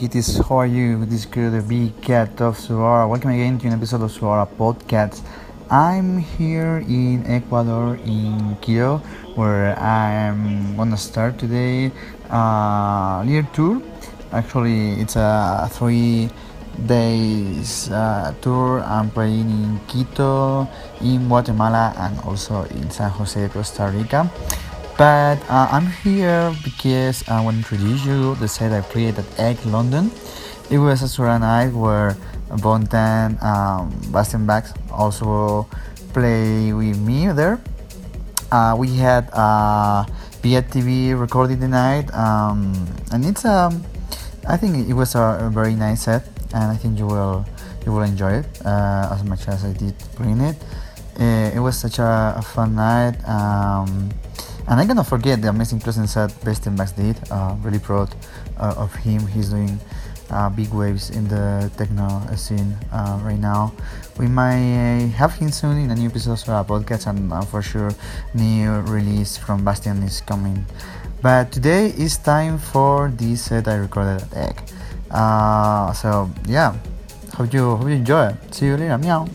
My kitties. How are you? This is the big cat of Suara. Welcome again to an episode of Suara Podcast. I'm here in Ecuador, in Quito, where I'm gonna start today a little tour. Actually, it's a three days uh, tour. I'm playing in Quito, in Guatemala, and also in San Jose, Costa Rica. But uh, I'm here because I want to introduce you the set I played at Egg London. It was a Suara night where Bontan, um, Bastian Bax also play with me there. Uh, we had uh, TV recorded the night, um, and it's um, I think it was a, a, very nice set, and I think you will you will enjoy it uh, as much as I did bring it. Uh, it was such a, a fun night. Um, and I'm gonna forget the amazing presence that Bastian Bax did. Uh, really proud uh, of him. He's doing uh, big waves in the techno scene uh, right now. We might have him soon in a new episode of our podcast, and uh, for sure, new release from Bastian is coming. But today is time for this set I recorded at Egg. Uh, so yeah, hope you hope you enjoy it. See you later. Meow.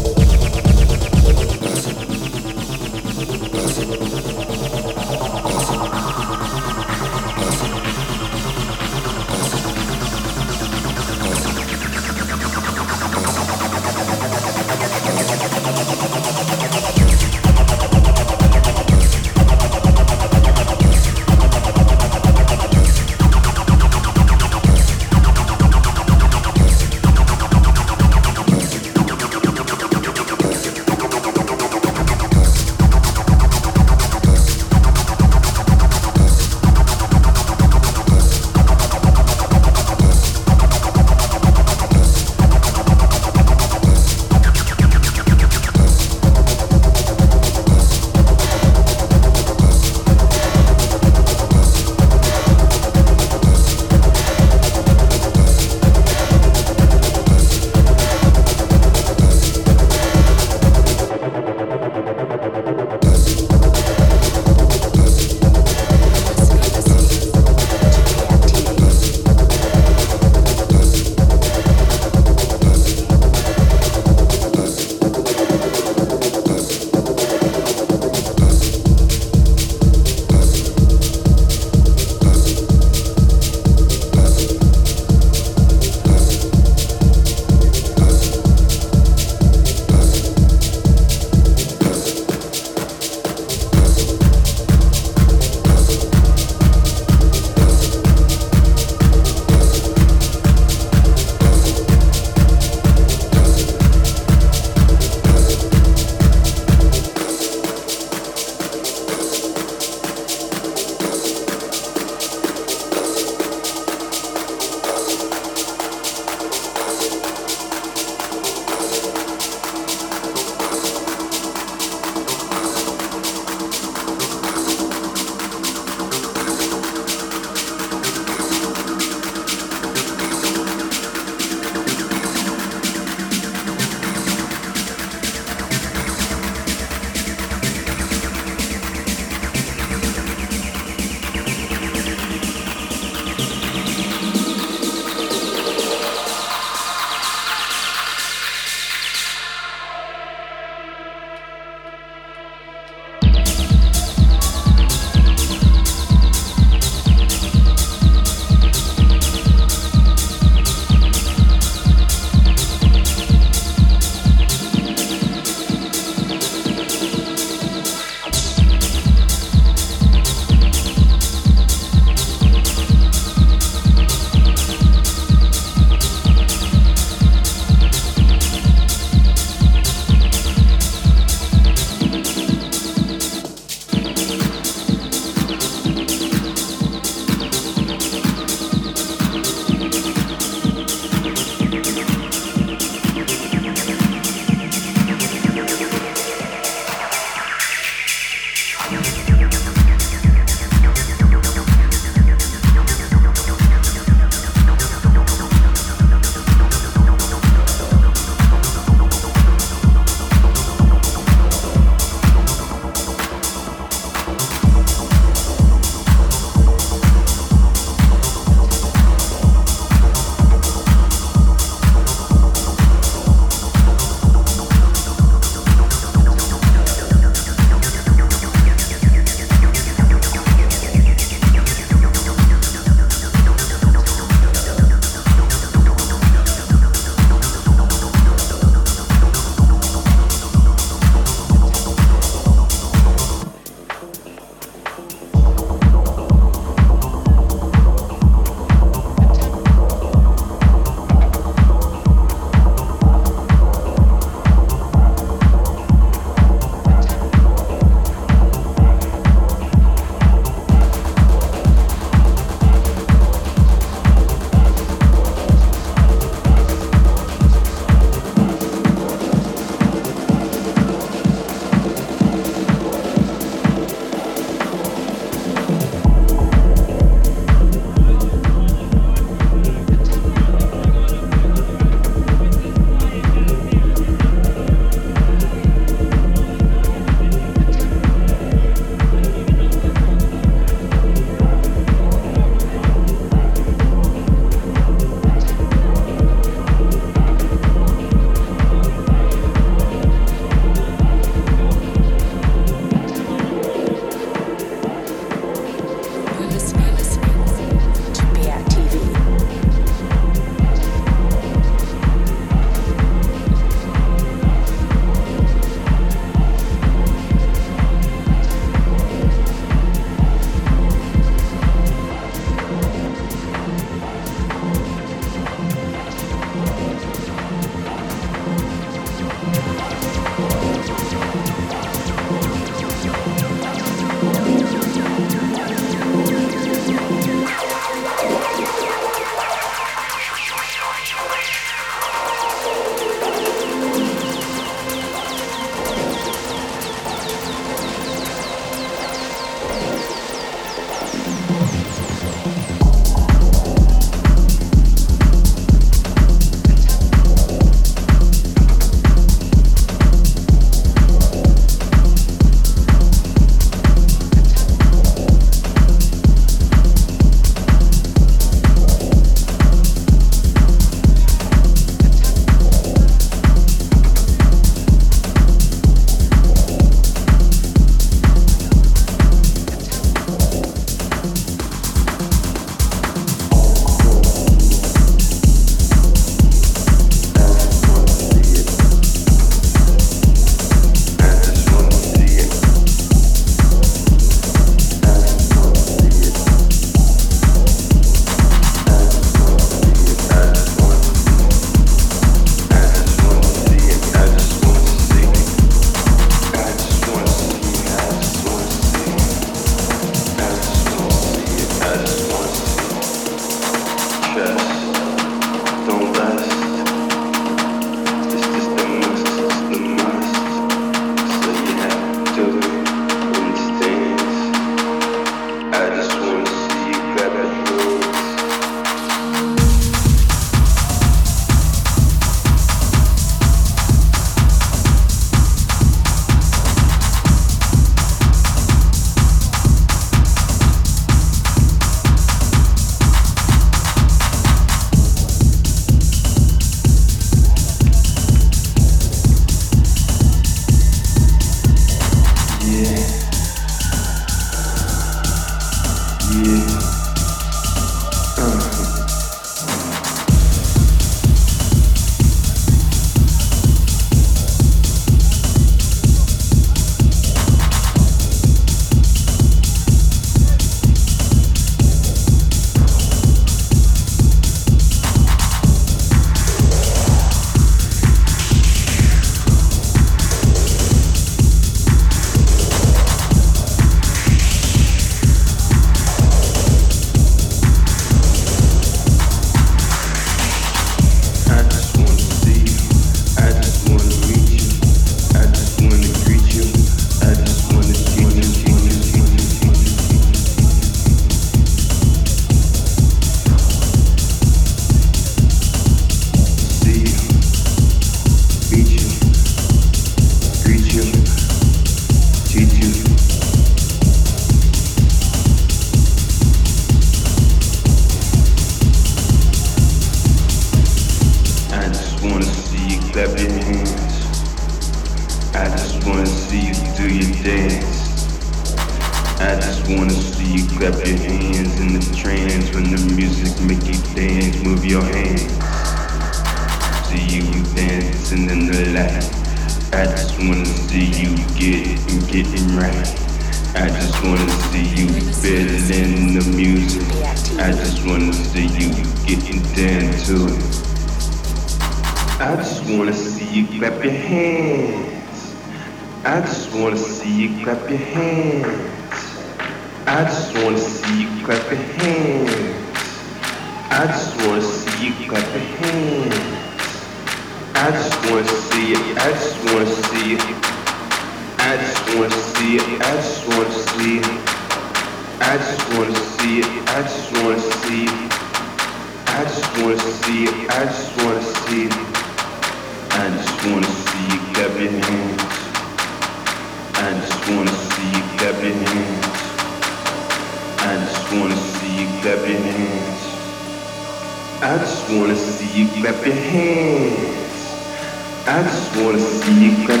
Music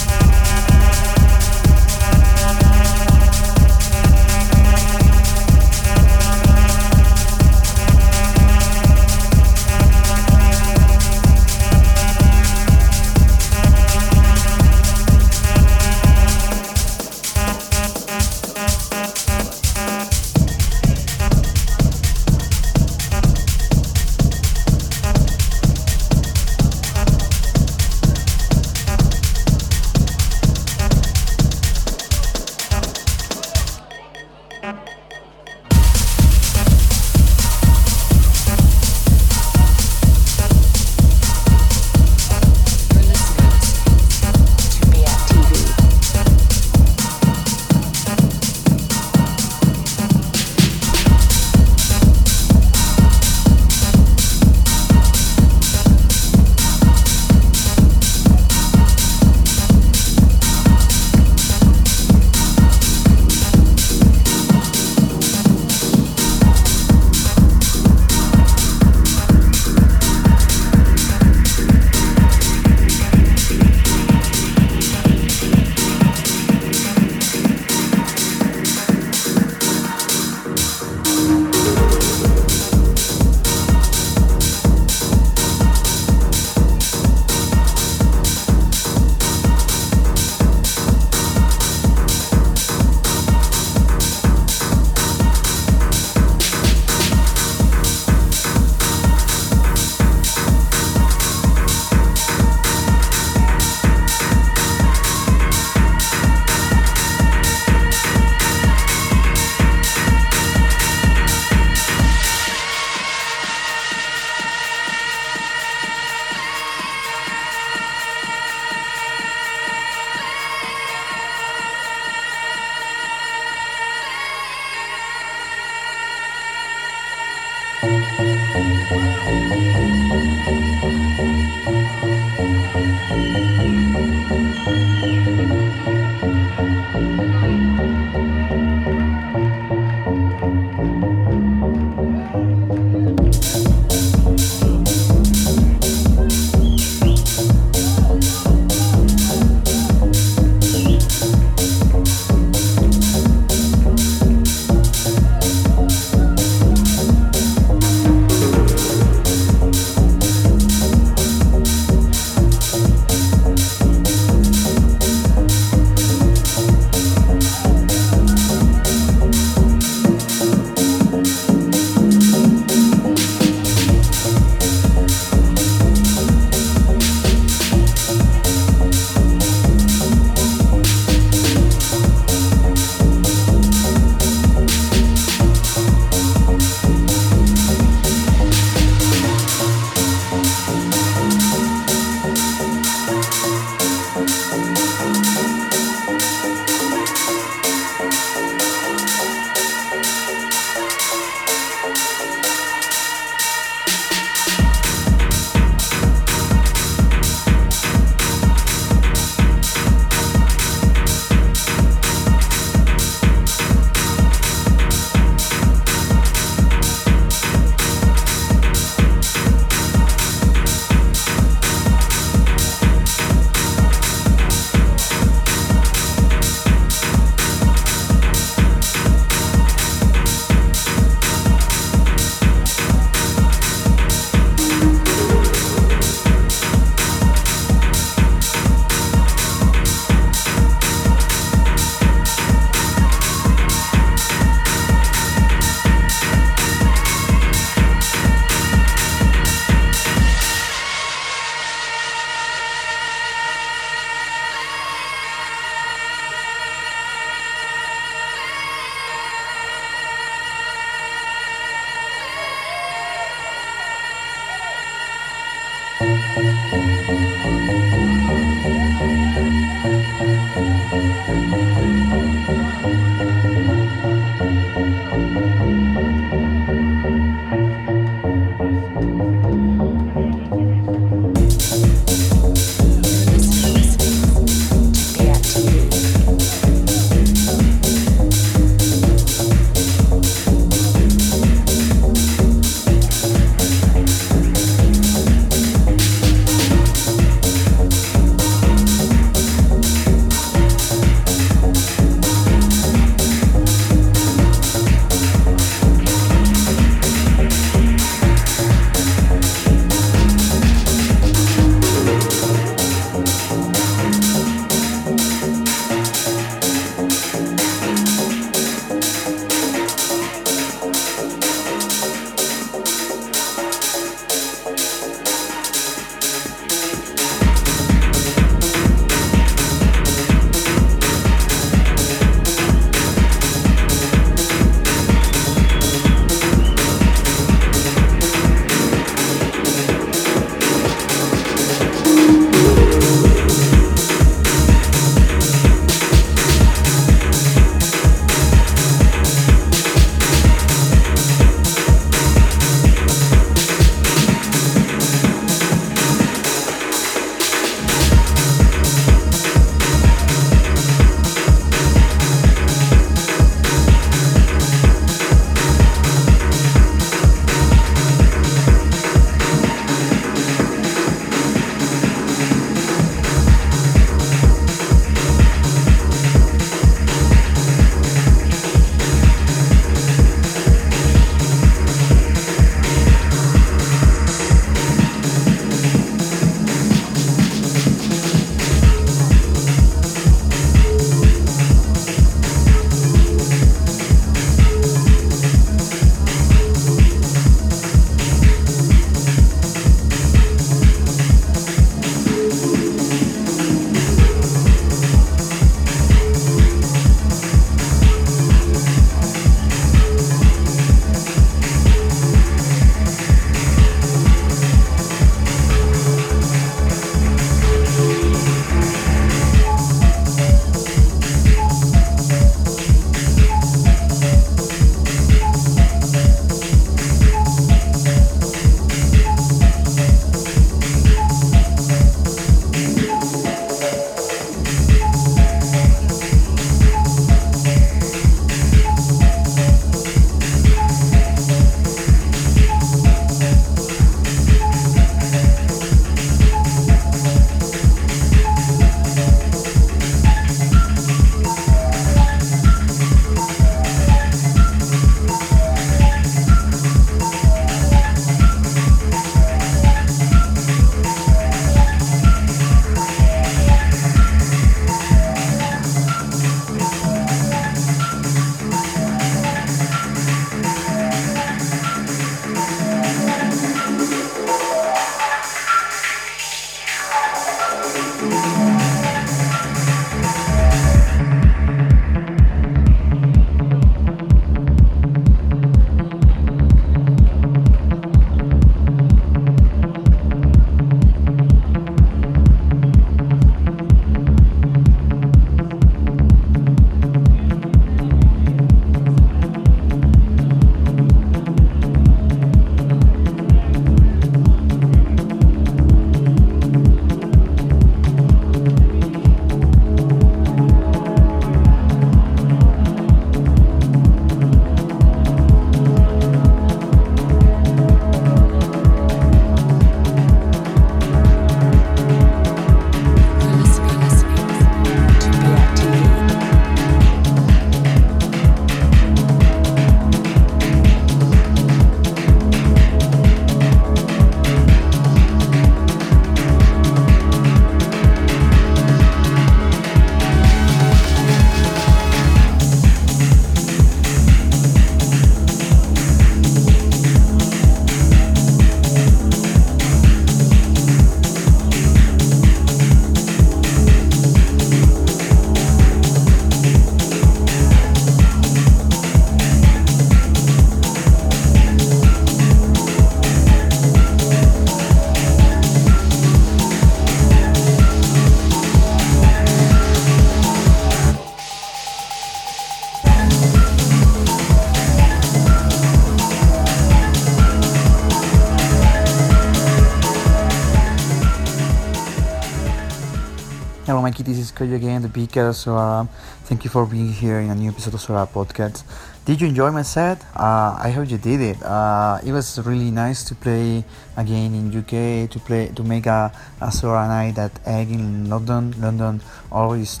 This is Coyu again, the cat of Suara. Thank you for being here in a new episode of Suara Podcast. Did you enjoy my set? Uh, I hope you did it. Uh, it was really nice to play again in UK, to play to make a, a Suara night that egg in London. London always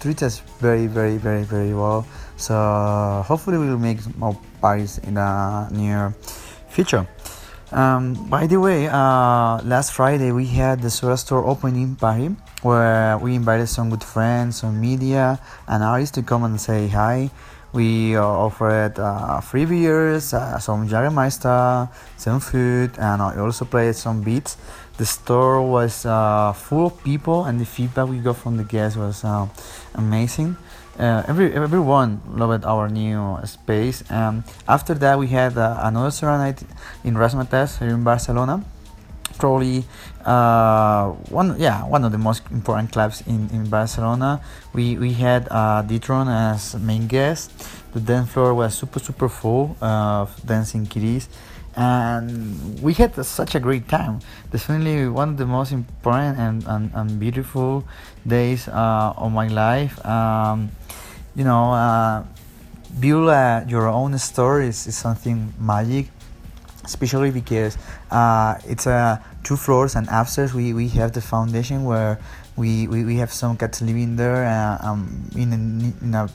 treats us very, very, very, very well. So hopefully we'll make more parties in the near future. Um, by the way, uh, last Friday we had the Suara store opening party where we invited some good friends, some media, and artists to come and say hi. We uh, offered uh, free beers, uh, some Jagermeister, some food, and I also played some beats. The store was uh, full of people, and the feedback we got from the guests was uh, amazing. Uh, every everyone loved our new space. Um, after that, we had another Suara Night in Razzmatazz here in Barcelona. Probably uh, one, yeah, one of the most important clubs in, in Barcelona. We we had uh, as main guest. The dance floor was super super full of dancing kitties, and we had such a great time. Definitely one of the most important and, and, and beautiful days uh, of my life. Um, you know, uh, build uh, your own stories is something magic, especially because uh, it's uh, two floors and upstairs we, we have the foundation where we, we, we have some cats living there uh, um, in, a, in a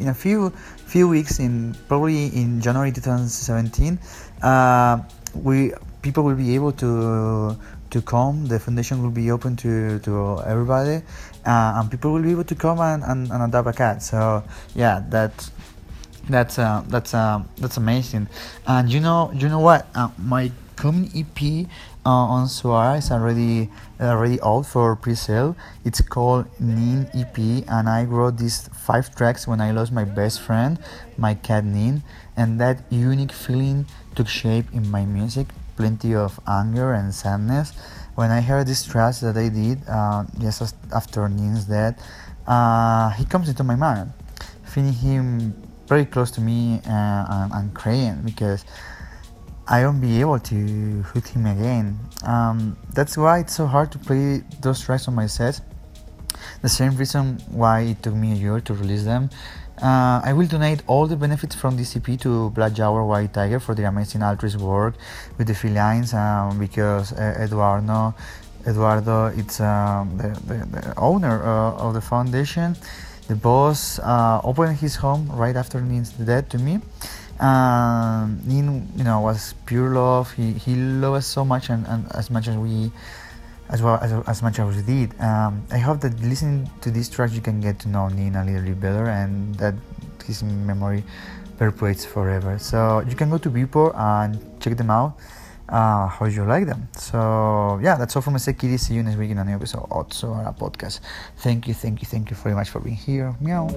in a few few weeks in probably in January 2017 uh, we people will be able to to come. The foundation will be open to, to everybody uh, and people will be able to come and, and, and adopt a cat. So yeah that's that's uh, that's uh, that's amazing. And you know you know what? Uh, my coming ep on Suara. It's already already out for pre-sale. It's called nin ep and i wrote these five tracks when i lost my best friend my cat nin and that unique feeling took shape in my music. Plenty of anger and sadness. When i heard these tracks that i did uh, just after nin's death uh, he comes into my mind feeling him very close to me uh, and, and crying because I won't be able to hook him again. Um, that's why it's so hard to play those tracks on my set. The same reason why it took me a year to release them. Uh, I will donate all the benefits from EP to Black Jaguar White Tiger for their amazing altruist work with the felines um, because uh, Eduardo, Eduardo, it's um, the, the, the owner uh, of the foundation. The boss uh, opened his home right after Nin's death to me. Um, Nin, you know, was pure love. He, he loved us so much and, and as much as we as well as, as much as we did. Um, I hope that listening to this track you can get to know Nin a little bit better and that his memory perpetuates forever. So you can go to Beatport and check them out. Uh, how you like them. So yeah, that's all from my Kitty. See you next week in a new episode of Suara Podcast. Thank you, thank you, thank you very much for being here. Meow.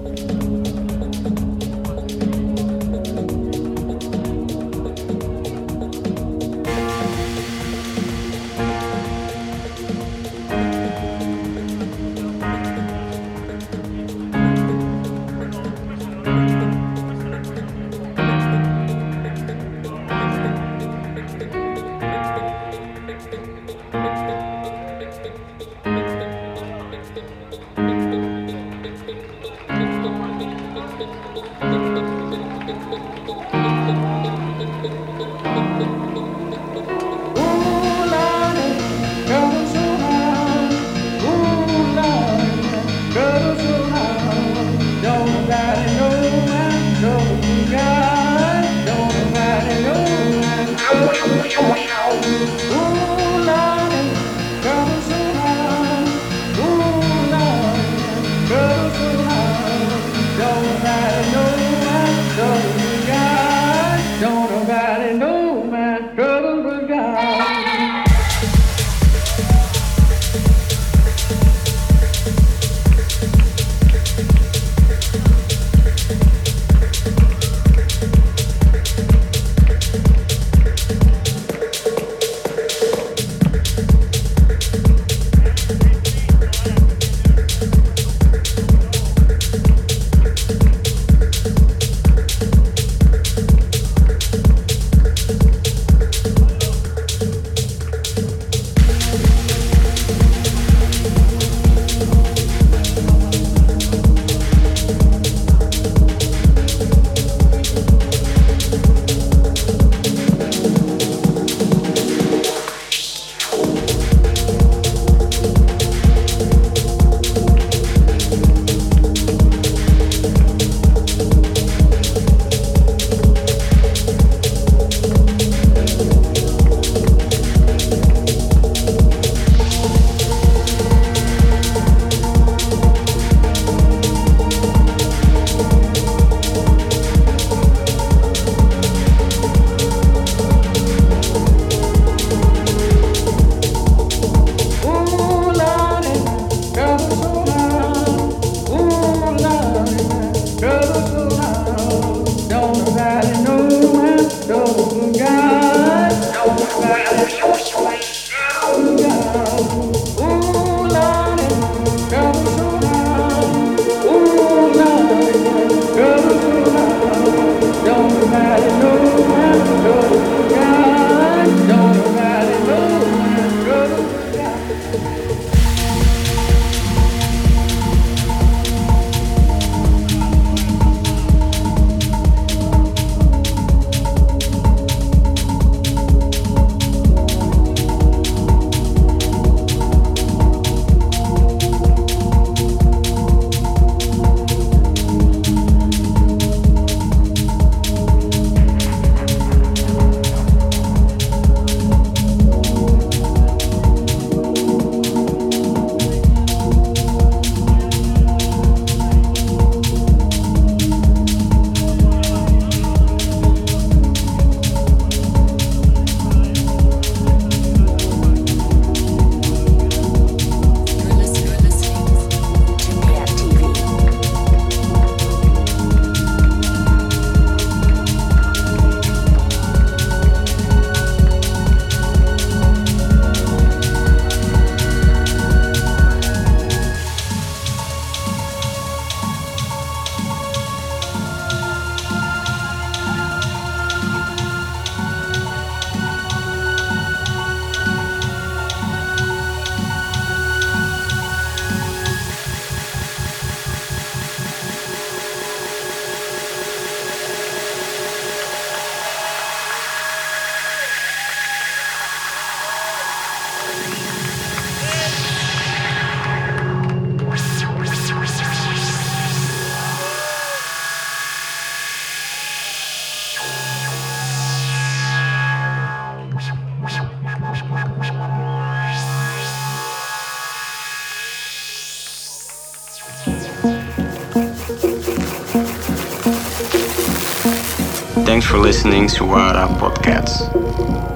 Listening to Suara Podcasts.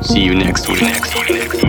See you next week.